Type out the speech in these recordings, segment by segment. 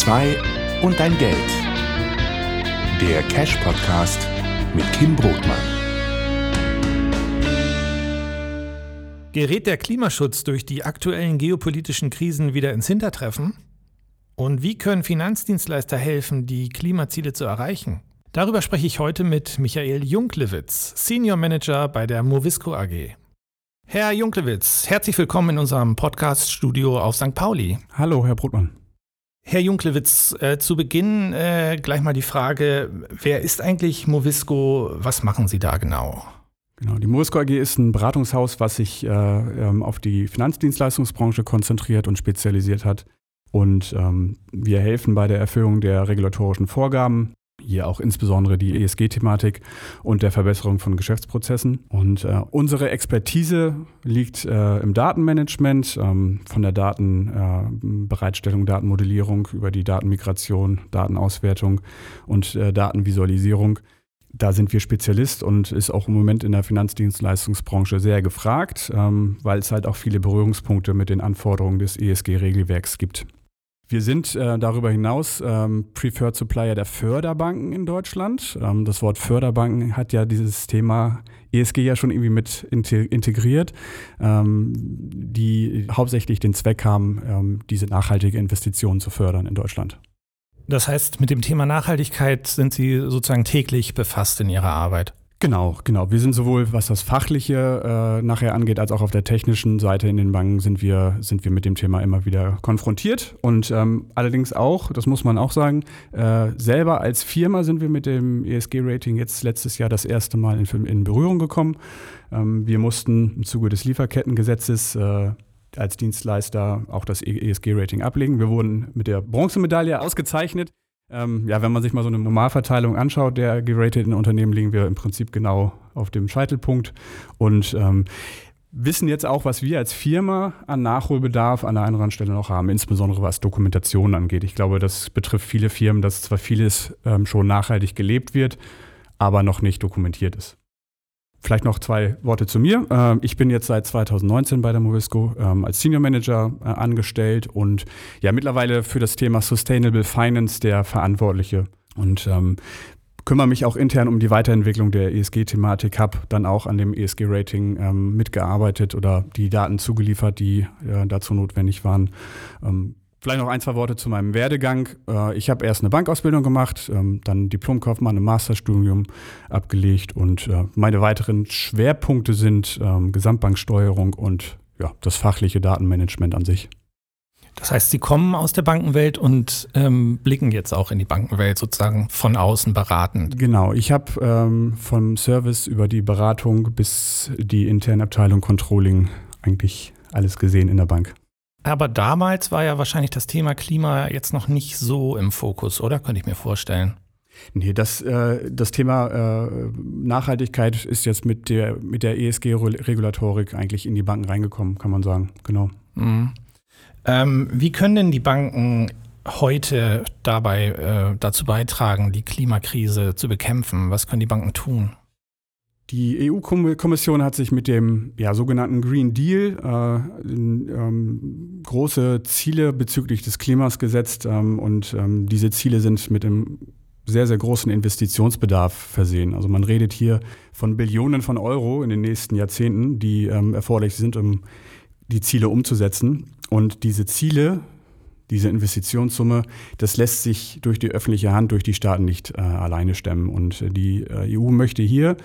CO2 und dein Geld. Der Cash Podcast mit Kim Brotmann. Gerät der Klimaschutz durch die aktuellen geopolitischen Krisen wieder ins Hintertreffen? Und wie können Finanzdienstleister helfen, die Klimaziele zu erreichen? Darüber spreche ich heute mit Michael Junklewitz, Senior Manager bei der Movisco AG. Herr Junklewitz, herzlich willkommen in unserem Podcast-Studio auf St. Pauli. Hallo, Herr Brotmann. Herr Junklewitz, äh, zu Beginn äh, gleich mal die Frage, wer ist eigentlich Movisco? Was machen Sie da genau? Genau, die Movisco AG ist ein Beratungshaus, was sich äh, ähm, auf die Finanzdienstleistungsbranche konzentriert und spezialisiert hat. Und ähm, wir helfen bei der Erfüllung der regulatorischen Vorgaben hier auch insbesondere die ESG-Thematik und der Verbesserung von Geschäftsprozessen. Und äh, unsere Expertise liegt äh, im Datenmanagement, ähm, von der Datenbereitstellung, äh, Datenmodellierung über die Datenmigration, Datenauswertung und äh, Datenvisualisierung. Da sind wir Spezialist und ist auch im Moment in der Finanzdienstleistungsbranche sehr gefragt, ähm, weil es halt auch viele Berührungspunkte mit den Anforderungen des ESG-Regelwerks gibt. Wir sind äh, darüber hinaus ähm, Preferred Supplier der Förderbanken in Deutschland. Ähm, das Wort Förderbanken hat ja dieses Thema ESG ja schon irgendwie mit integriert, ähm, die hauptsächlich den Zweck haben, ähm, diese nachhaltige Investitionen zu fördern in Deutschland. Das heißt, mit dem Thema Nachhaltigkeit sind Sie sozusagen täglich befasst in Ihrer Arbeit? Genau, genau. Wir sind sowohl, was das Fachliche äh, nachher angeht, als auch auf der technischen Seite in den Banken sind wir, sind wir mit dem Thema immer wieder konfrontiert. Und ähm, allerdings auch, das muss man auch sagen, äh, selber als Firma sind wir mit dem ESG-Rating jetzt letztes Jahr das erste Mal in, in Berührung gekommen. Ähm, wir mussten im Zuge des Lieferkettengesetzes äh, als Dienstleister auch das ESG-Rating ablegen. Wir wurden mit der Bronzemedaille ausgezeichnet. Ähm, ja, wenn man sich mal so eine Normalverteilung anschaut der gerateten Unternehmen, liegen wir im Prinzip genau auf dem Scheitelpunkt und ähm, wissen jetzt auch, was wir als Firma an Nachholbedarf an der einen oder anderen Stelle noch haben, insbesondere was Dokumentation angeht. Ich glaube, das betrifft viele Firmen, dass zwar vieles ähm, schon nachhaltig gelebt wird, aber noch nicht dokumentiert ist. Vielleicht noch zwei Worte zu mir. Ähm, ich bin jetzt seit 2019 bei der Movisco ähm, als Senior Manager äh, angestellt und ja mittlerweile für das Thema Sustainable Finance der Verantwortliche und ähm, kümmere mich auch intern um die Weiterentwicklung der ESG-Thematik, habe dann auch an dem ESG-Rating ähm, mitgearbeitet oder die Daten zugeliefert, die äh, dazu notwendig waren. Ähm, Vielleicht noch ein, zwei Worte zu meinem Werdegang. Äh, ich habe erst eine Bankausbildung gemacht, ähm, dann Diplomkaufmann im Masterstudium abgelegt und äh, meine weiteren Schwerpunkte sind ähm, Gesamtbanksteuerung und ja, das fachliche Datenmanagement an sich. Das heißt, Sie kommen aus der Bankenwelt und ähm, blicken jetzt auch in die Bankenwelt sozusagen von außen beratend. Genau, ich habe ähm, vom Service über die Beratung bis die interne Abteilung Controlling eigentlich alles gesehen in der Bank. Aber damals war ja wahrscheinlich das Thema Klima jetzt noch nicht so im Fokus, oder? Könnte ich mir vorstellen. Nee, das, äh, das Thema äh, Nachhaltigkeit ist jetzt mit der, mit der ESG-Regulatorik eigentlich in die Banken reingekommen, kann man sagen. Genau. Mhm. Ähm, wie können denn die Banken heute dabei äh, dazu beitragen, die Klimakrise zu bekämpfen? Was können die Banken tun? Die EU-Kommission hat sich mit dem ja, sogenannten Green Deal äh, ähm, große Ziele bezüglich des Klimas gesetzt ähm, und ähm, diese Ziele sind mit einem sehr, sehr großen Investitionsbedarf versehen. Also man redet hier von Billionen von Euro in den nächsten Jahrzehnten, die ähm, erforderlich sind, um die Ziele umzusetzen. Und diese Ziele, diese Investitionssumme, das lässt sich durch die öffentliche Hand, durch die Staaten nicht äh, alleine stemmen. Und die äh, EU möchte hier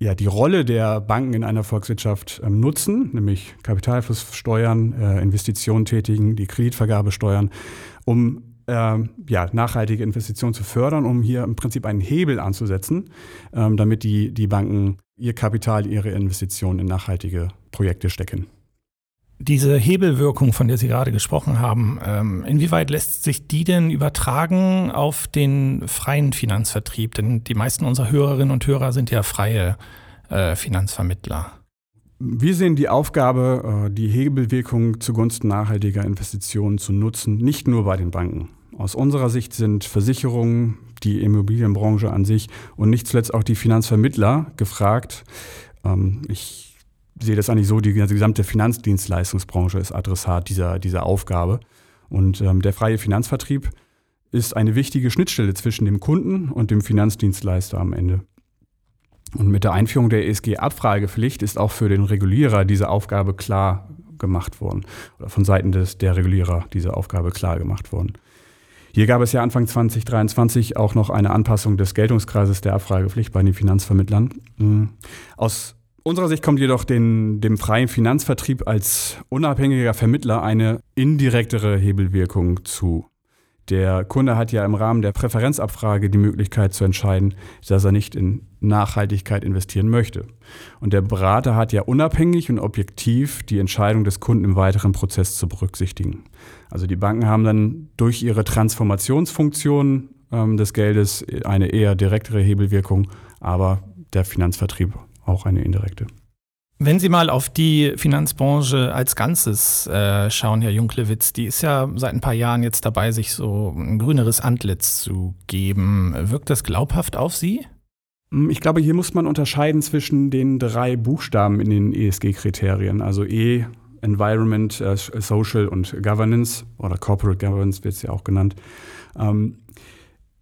ja, die Rolle der Banken in einer Volkswirtschaft ähm, nutzen, nämlich Kapitalfluss steuern, äh, Investitionen tätigen, die Kreditvergabe steuern, um äh, ja, nachhaltige Investitionen zu fördern, um hier im Prinzip einen Hebel anzusetzen, ähm, damit die, die Banken ihr Kapital, ihre Investitionen in nachhaltige Projekte stecken. Diese Hebelwirkung, von der Sie gerade gesprochen haben, ähm, inwieweit lässt sich die denn übertragen auf den freien Finanzvertrieb? Denn die meisten unserer Hörerinnen und Hörer sind ja freie äh, Finanzvermittler. Wir sehen die Aufgabe, äh, die Hebelwirkung zugunsten nachhaltiger Investitionen zu nutzen, nicht nur bei den Banken. Aus unserer Sicht sind Versicherungen, die Immobilienbranche an sich und nicht zuletzt auch die Finanzvermittler gefragt. Ähm, ich sehe das eigentlich so, die gesamte Finanzdienstleistungsbranche ist Adressat dieser, dieser Aufgabe. Und ähm, der freie Finanzvertrieb ist eine wichtige Schnittstelle zwischen dem Kunden und dem Finanzdienstleister am Ende. Und mit der Einführung der ESG-Abfragepflicht ist auch für den Regulierer diese Aufgabe klar gemacht worden oder von Seiten des, der Regulierer diese Aufgabe klar gemacht worden. Hier gab es ja Anfang 2023 auch noch eine Anpassung des Geltungskreises der Abfragepflicht bei den Finanzvermittlern. Mhm. Aus unserer Sicht kommt jedoch den, dem freien Finanzvertrieb als unabhängiger Vermittler eine indirektere Hebelwirkung zu. Der Kunde hat ja im Rahmen der Präferenzabfrage die Möglichkeit zu entscheiden, dass er nicht in Nachhaltigkeit investieren möchte. Und der Berater hat ja unabhängig und objektiv die Entscheidung des Kunden im weiteren Prozess zu berücksichtigen. Also die Banken haben dann durch ihre Transformationsfunktion ähm, des Geldes eine eher direktere Hebelwirkung, aber der Finanzvertrieb auch eine indirekte. Wenn Sie mal auf die Finanzbranche als Ganzes äh, schauen, Herr Junklewitz, die ist ja seit ein paar Jahren jetzt dabei, sich so ein grüneres Antlitz zu geben. Wirkt das glaubhaft auf Sie? Hm, ich glaube, hier muss man unterscheiden zwischen den drei Buchstaben in den ESG-Kriterien, also E, Environment, äh, Social und Governance oder Corporate Governance wird es ja auch genannt. Ähm,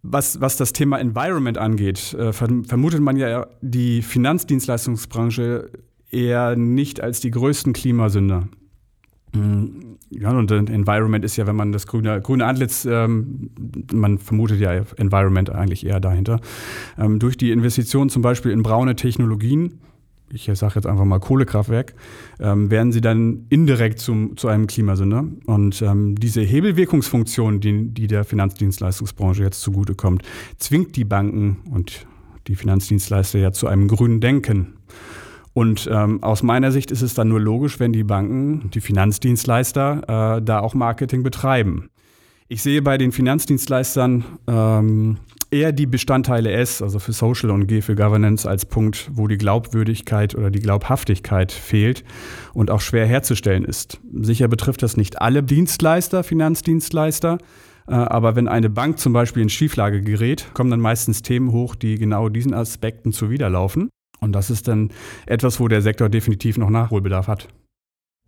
was, was das Thema Environment angeht, äh, vermutet man ja die Finanzdienstleistungsbranche eher nicht als die größten Klimasünder. Mm, ja, und Environment ist ja, wenn man das grüne, grüne Antlitz, ähm, man vermutet ja Environment eigentlich eher dahinter. Ähm, durch die Investitionen zum Beispiel in braune Technologien, ich sage jetzt einfach mal Kohlekraftwerk, ähm, werden sie dann indirekt zum, zu einem Klimasünder. Und ähm, diese Hebelwirkungsfunktion, die, die der Finanzdienstleistungsbranche jetzt zugutekommt, zwingt die Banken und die Finanzdienstleister ja zu einem grünen Denken. Und ähm, aus meiner Sicht ist es dann nur logisch, wenn die Banken, die Finanzdienstleister, äh, da auch Marketing betreiben. Ich sehe bei den Finanzdienstleistern ähm, eher die Bestandteile S, also für Social und G für Governance, als Punkt, wo die Glaubwürdigkeit oder die Glaubhaftigkeit fehlt und auch schwer herzustellen ist. Sicher betrifft das nicht alle Dienstleister, Finanzdienstleister. Äh, aber wenn eine Bank zum Beispiel in Schieflage gerät, kommen dann meistens Themen hoch, die genau diesen Aspekten zuwiderlaufen. Und das ist dann etwas, wo der Sektor definitiv noch Nachholbedarf hat.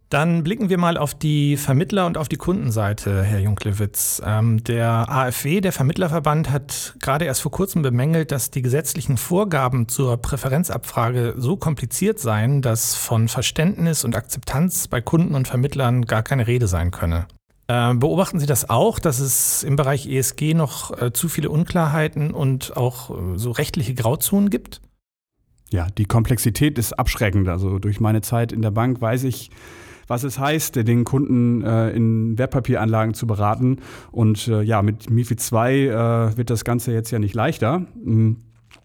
Dann blicken wir mal auf die Vermittler- und auf die Kundenseite, Herr Junklewitz. Ähm, der AfW, der Vermittlerverband, hat gerade erst vor kurzem bemängelt, dass die gesetzlichen Vorgaben zur Präferenzabfrage so kompliziert seien, dass von Verständnis und Akzeptanz bei Kunden und Vermittlern gar keine Rede sein könne. Äh, beobachten Sie das auch, dass es im Bereich ESG noch äh, zu viele Unklarheiten und auch äh, so rechtliche Grauzonen gibt? Ja, die Komplexität ist abschreckend. Also durch meine Zeit in der Bank weiß ich, was es heißt, den Kunden äh, in Wertpapieranlagen zu beraten. Und äh, ja, mit MIFID 2 äh, wird das Ganze jetzt ja nicht leichter. Mm.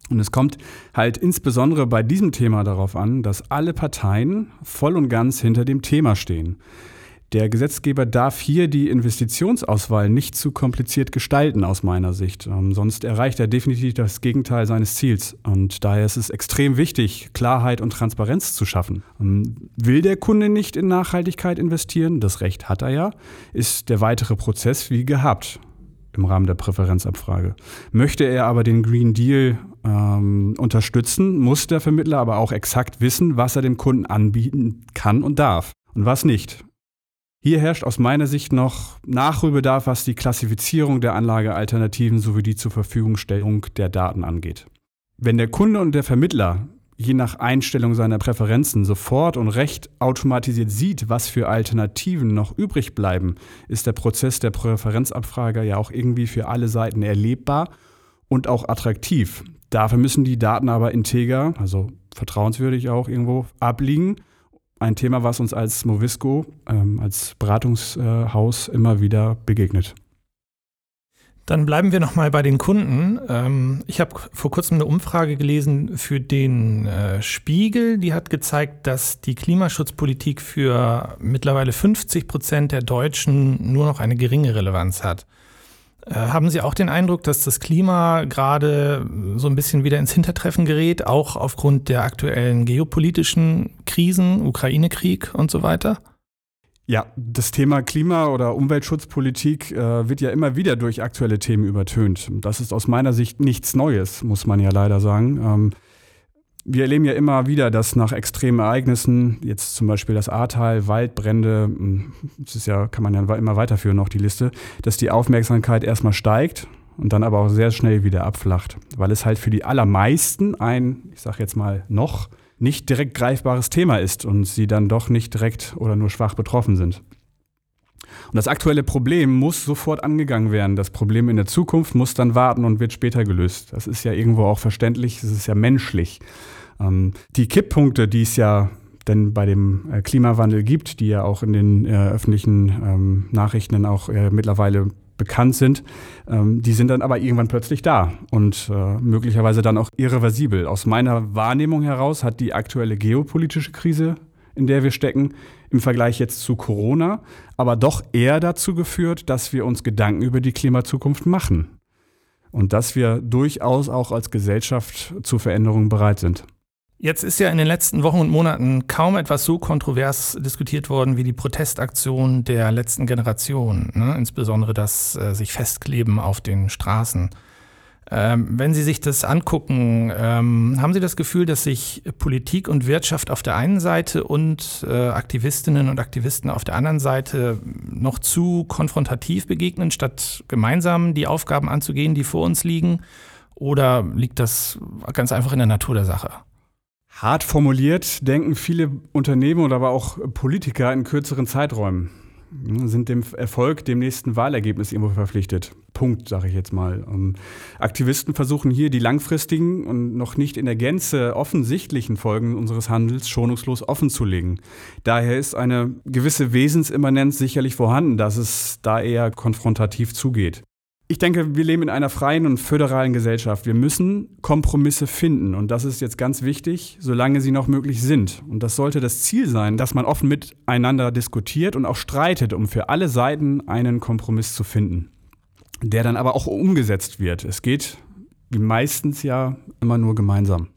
Und es kommt halt insbesondere bei diesem Thema darauf an, dass alle Parteien voll und ganz hinter dem Thema stehen. Der Gesetzgeber darf hier die Investitionsauswahl nicht zu kompliziert gestalten, aus meiner Sicht. Ähm, sonst erreicht er definitiv das Gegenteil seines Ziels. Und daher ist es extrem wichtig, Klarheit und Transparenz zu schaffen. Ähm, will der Kunde nicht in Nachhaltigkeit investieren, das Recht hat er ja, ist der weitere Prozess wie gehabt im Rahmen der Präferenzabfrage. Möchte er aber den Green Deal ähm, unterstützen, muss der Vermittler aber auch exakt wissen, was er dem Kunden anbieten kann und darf und was nicht. Hier herrscht aus meiner Sicht noch Nachholbedarf, was die Klassifizierung der Anlagealternativen sowie die zur Verfügungstellung der Daten angeht. Wenn der Kunde und der Vermittler je nach Einstellung seiner Präferenzen sofort und recht automatisiert sieht, was für Alternativen noch übrig bleiben, ist der Prozess der Präferenzabfrage ja auch irgendwie für alle Seiten erlebbar und auch attraktiv. Dafür müssen die Daten aber integer, also vertrauenswürdig auch irgendwo, abliegen ein Thema, was uns als Movisco, ähm, als Beratungshaus immer wieder begegnet. Dann bleiben wir nochmal bei den Kunden. Ähm, ich habe vor kurzem eine Umfrage gelesen für den äh, Spiegel. Die hat gezeigt, dass die Klimaschutzpolitik für mittlerweile 50 Prozent der Deutschen nur noch eine geringe Relevanz hat. Äh, haben Sie auch den Eindruck, dass das Klima gerade so ein bisschen wieder ins Hintertreffen gerät, auch aufgrund der aktuellen geopolitischen Krisen, Ukraine-Krieg und so weiter? Ja, das Thema Klima- oder Umweltschutzpolitik äh, wird ja immer wieder durch aktuelle Themen übertönt. Das ist aus meiner Sicht nichts Neues, muss man ja leider sagen. Ähm, wir erleben ja immer wieder, dass nach extremen Ereignissen, jetzt zum Beispiel das Ahrtal, Waldbrände, hm, das ist ja, kann man ja immer weiterführen, noch die Liste, dass die Aufmerksamkeit erstmal steigt und dann aber auch sehr schnell wieder abflacht, weil es halt für die allermeisten ein, ich sage jetzt mal noch, nicht direkt greifbares Thema ist und sie dann doch nicht direkt oder nur schwach betroffen sind. Und das aktuelle Problem muss sofort angegangen werden. Das Problem in der Zukunft muss dann warten und wird später gelöst. Das ist ja irgendwo auch verständlich, es ist ja menschlich. Ähm, die Kipppunkte, die es ja denn bei dem äh, Klimawandel gibt, die ja auch in den äh, öffentlichen ähm, Nachrichten auch äh, mittlerweile bekannt sind, ähm, die sind dann aber irgendwann plötzlich da und äh, möglicherweise dann auch irreversibel. Aus meiner Wahrnehmung heraus hat die aktuelle geopolitische Krise, in der wir stecken, im Vergleich jetzt zu Corona, aber doch eher dazu geführt, dass wir uns Gedanken über die Klimazukunft machen und dass wir durchaus auch als Gesellschaft zu Veränderungen bereit sind. Jetzt ist ja in den letzten Wochen und Monaten kaum etwas so kontrovers diskutiert worden wie die Protestaktion der letzten Generation, ne? insbesondere das äh, sich festkleben auf den Straßen. Ähm, wenn Sie sich das angucken, ähm, haben Sie das Gefühl, dass sich Politik und Wirtschaft auf der einen Seite und äh, Aktivistinnen und Aktivisten auf der anderen Seite noch zu konfrontativ begegnen, statt gemeinsam die Aufgaben anzugehen, die vor uns liegen? Oder liegt das ganz einfach in der Natur der Sache? Hart formuliert denken viele Unternehmen oder aber auch Politiker in kürzeren Zeiträumen, sind dem Erfolg, dem nächsten Wahlergebnis irgendwo verpflichtet. Punkt, sage ich jetzt mal. Und Aktivisten versuchen hier die langfristigen und noch nicht in der Gänze offensichtlichen Folgen unseres Handels schonungslos offenzulegen. Daher ist eine gewisse Wesensimmanenz sicherlich vorhanden, dass es da eher konfrontativ zugeht. Ich denke, wir leben in einer freien und föderalen Gesellschaft. Wir müssen Kompromisse finden und das ist jetzt ganz wichtig, solange sie noch möglich sind. Und das sollte das Ziel sein, dass man offen miteinander diskutiert und auch streitet, um für alle Seiten einen Kompromiss zu finden, der dann aber auch umgesetzt wird. Es geht wie meistens ja immer nur gemeinsam.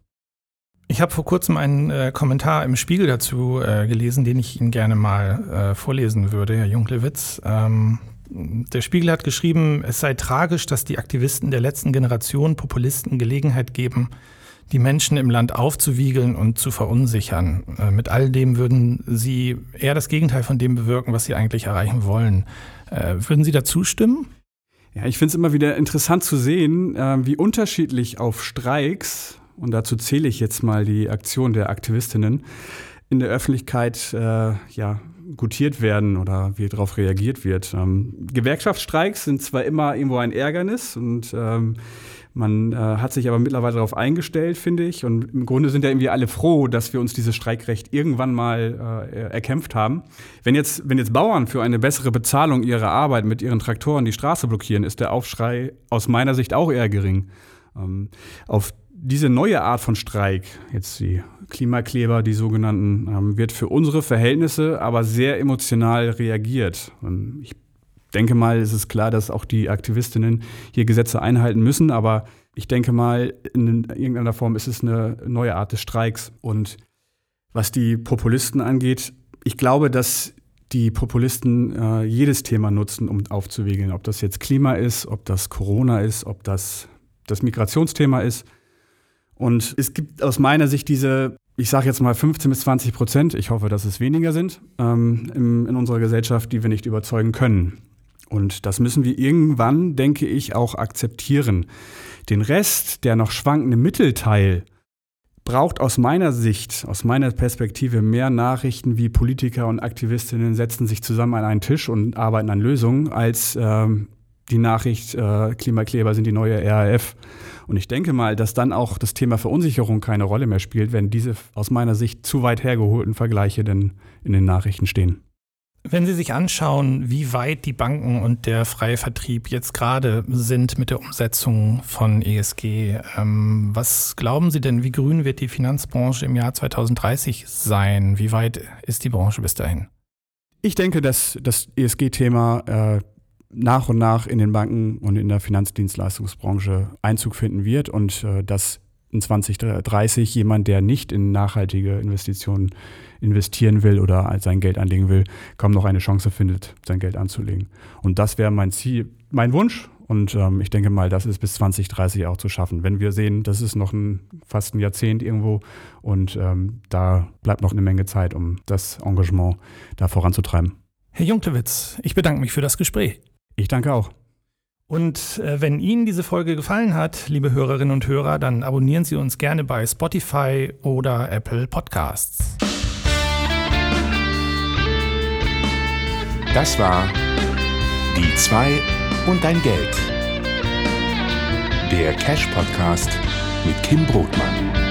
Ich habe vor kurzem einen äh, Kommentar im Spiegel dazu äh, gelesen, den ich Ihnen gerne mal äh, vorlesen würde, Herr Junklewitz. Ähm, der Spiegel hat geschrieben, es sei tragisch, dass die Aktivisten der letzten Generation Populisten Gelegenheit geben, die Menschen im Land aufzuwiegeln und zu verunsichern. Äh, mit all dem würden sie eher das Gegenteil von dem bewirken, was sie eigentlich erreichen wollen. Äh, würden Sie da zustimmen? Ja, ich finde es immer wieder interessant zu sehen, äh, wie unterschiedlich auf Streiks, und dazu zähle ich jetzt mal die Aktion der Aktivistinnen, in der Öffentlichkeit äh, ja, gutiert werden oder wie darauf reagiert wird. Ähm, Gewerkschaftsstreiks sind zwar immer irgendwo ein Ärgernis und ähm, man äh, hat sich aber mittlerweile darauf eingestellt, finde ich. Und im Grunde sind ja irgendwie alle froh, dass wir uns dieses Streikrecht irgendwann mal äh, erkämpft haben. Wenn jetzt, wenn jetzt Bauern für eine bessere Bezahlung ihrer Arbeit mit ihren Traktoren die Straße blockieren, ist der Aufschrei aus meiner Sicht auch eher gering. Ähm, auf diese neue Art von Streik, jetzt die Klimakleber, die sogenannten, ähm, wird für unsere Verhältnisse aber sehr emotional reagiert. Und ich denke mal, es ist klar, dass auch die Aktivistinnen hier Gesetze einhalten müssen, aber ich denke mal, in irgendeiner Form ist es eine neue Art des Streiks. Und was die Populisten angeht, ich glaube, dass die Populisten äh, jedes Thema nutzen, um aufzuwiegeln. Ob das jetzt Klima ist, ob das Corona ist, ob das das Migrationsthema ist. Und es gibt aus meiner Sicht diese ich sage jetzt mal 15 bis 20 Prozent, ich hoffe, dass es weniger sind, ähm, im, in unserer Gesellschaft, die wir nicht überzeugen können. Und das müssen wir irgendwann, denke ich, auch akzeptieren. Den Rest, der noch schwankende Mittelteil, braucht aus meiner Sicht, aus meiner Perspektive mehr Nachrichten, wie Politiker und Aktivistinnen setzen sich zusammen an einen Tisch und arbeiten an Lösungen, als ähm, die Nachricht, äh, Klimakleber sind die neue RAF. Und ich denke mal, dass dann auch das Thema Verunsicherung keine Rolle mehr spielt, wenn diese aus meiner Sicht zu weit hergeholten Vergleiche denn in den Nachrichten stehen. Wenn Sie sich anschauen, wie weit die Banken und der freie Vertrieb jetzt gerade sind mit der Umsetzung von ESG, ähm, was glauben Sie denn, wie grün wird die Finanzbranche im Jahr 2030 sein? Wie weit ist die Branche bis dahin? Ich denke, dass das ESG-Thema äh, nach und nach in den Banken und in der Finanzdienstleistungsbranche Einzug finden wird und äh, dass in 2030 jemand, der nicht in nachhaltige Investitionen investieren will oder sein Geld anlegen will, kaum noch eine Chance findet, sein Geld anzulegen. Und das wäre mein Ziel, mein Wunsch. Und ähm, ich denke mal, das ist bis 2030 auch zu schaffen. Wenn wir sehen, das ist noch ein, fast ein Jahrzehnt irgendwo und ähm, da bleibt noch eine Menge Zeit, um das Engagement da voranzutreiben. Herr Junklewitz, ich bedanke mich für das Gespräch. Ich danke auch. Und äh, wenn Ihnen diese Folge gefallen hat, liebe Hörerinnen und Hörer, dann abonnieren Sie uns gerne bei Spotify oder Apple Podcasts. Das war Die zwei und dein Geld. Der Cash Podcast mit Kim Brotmann.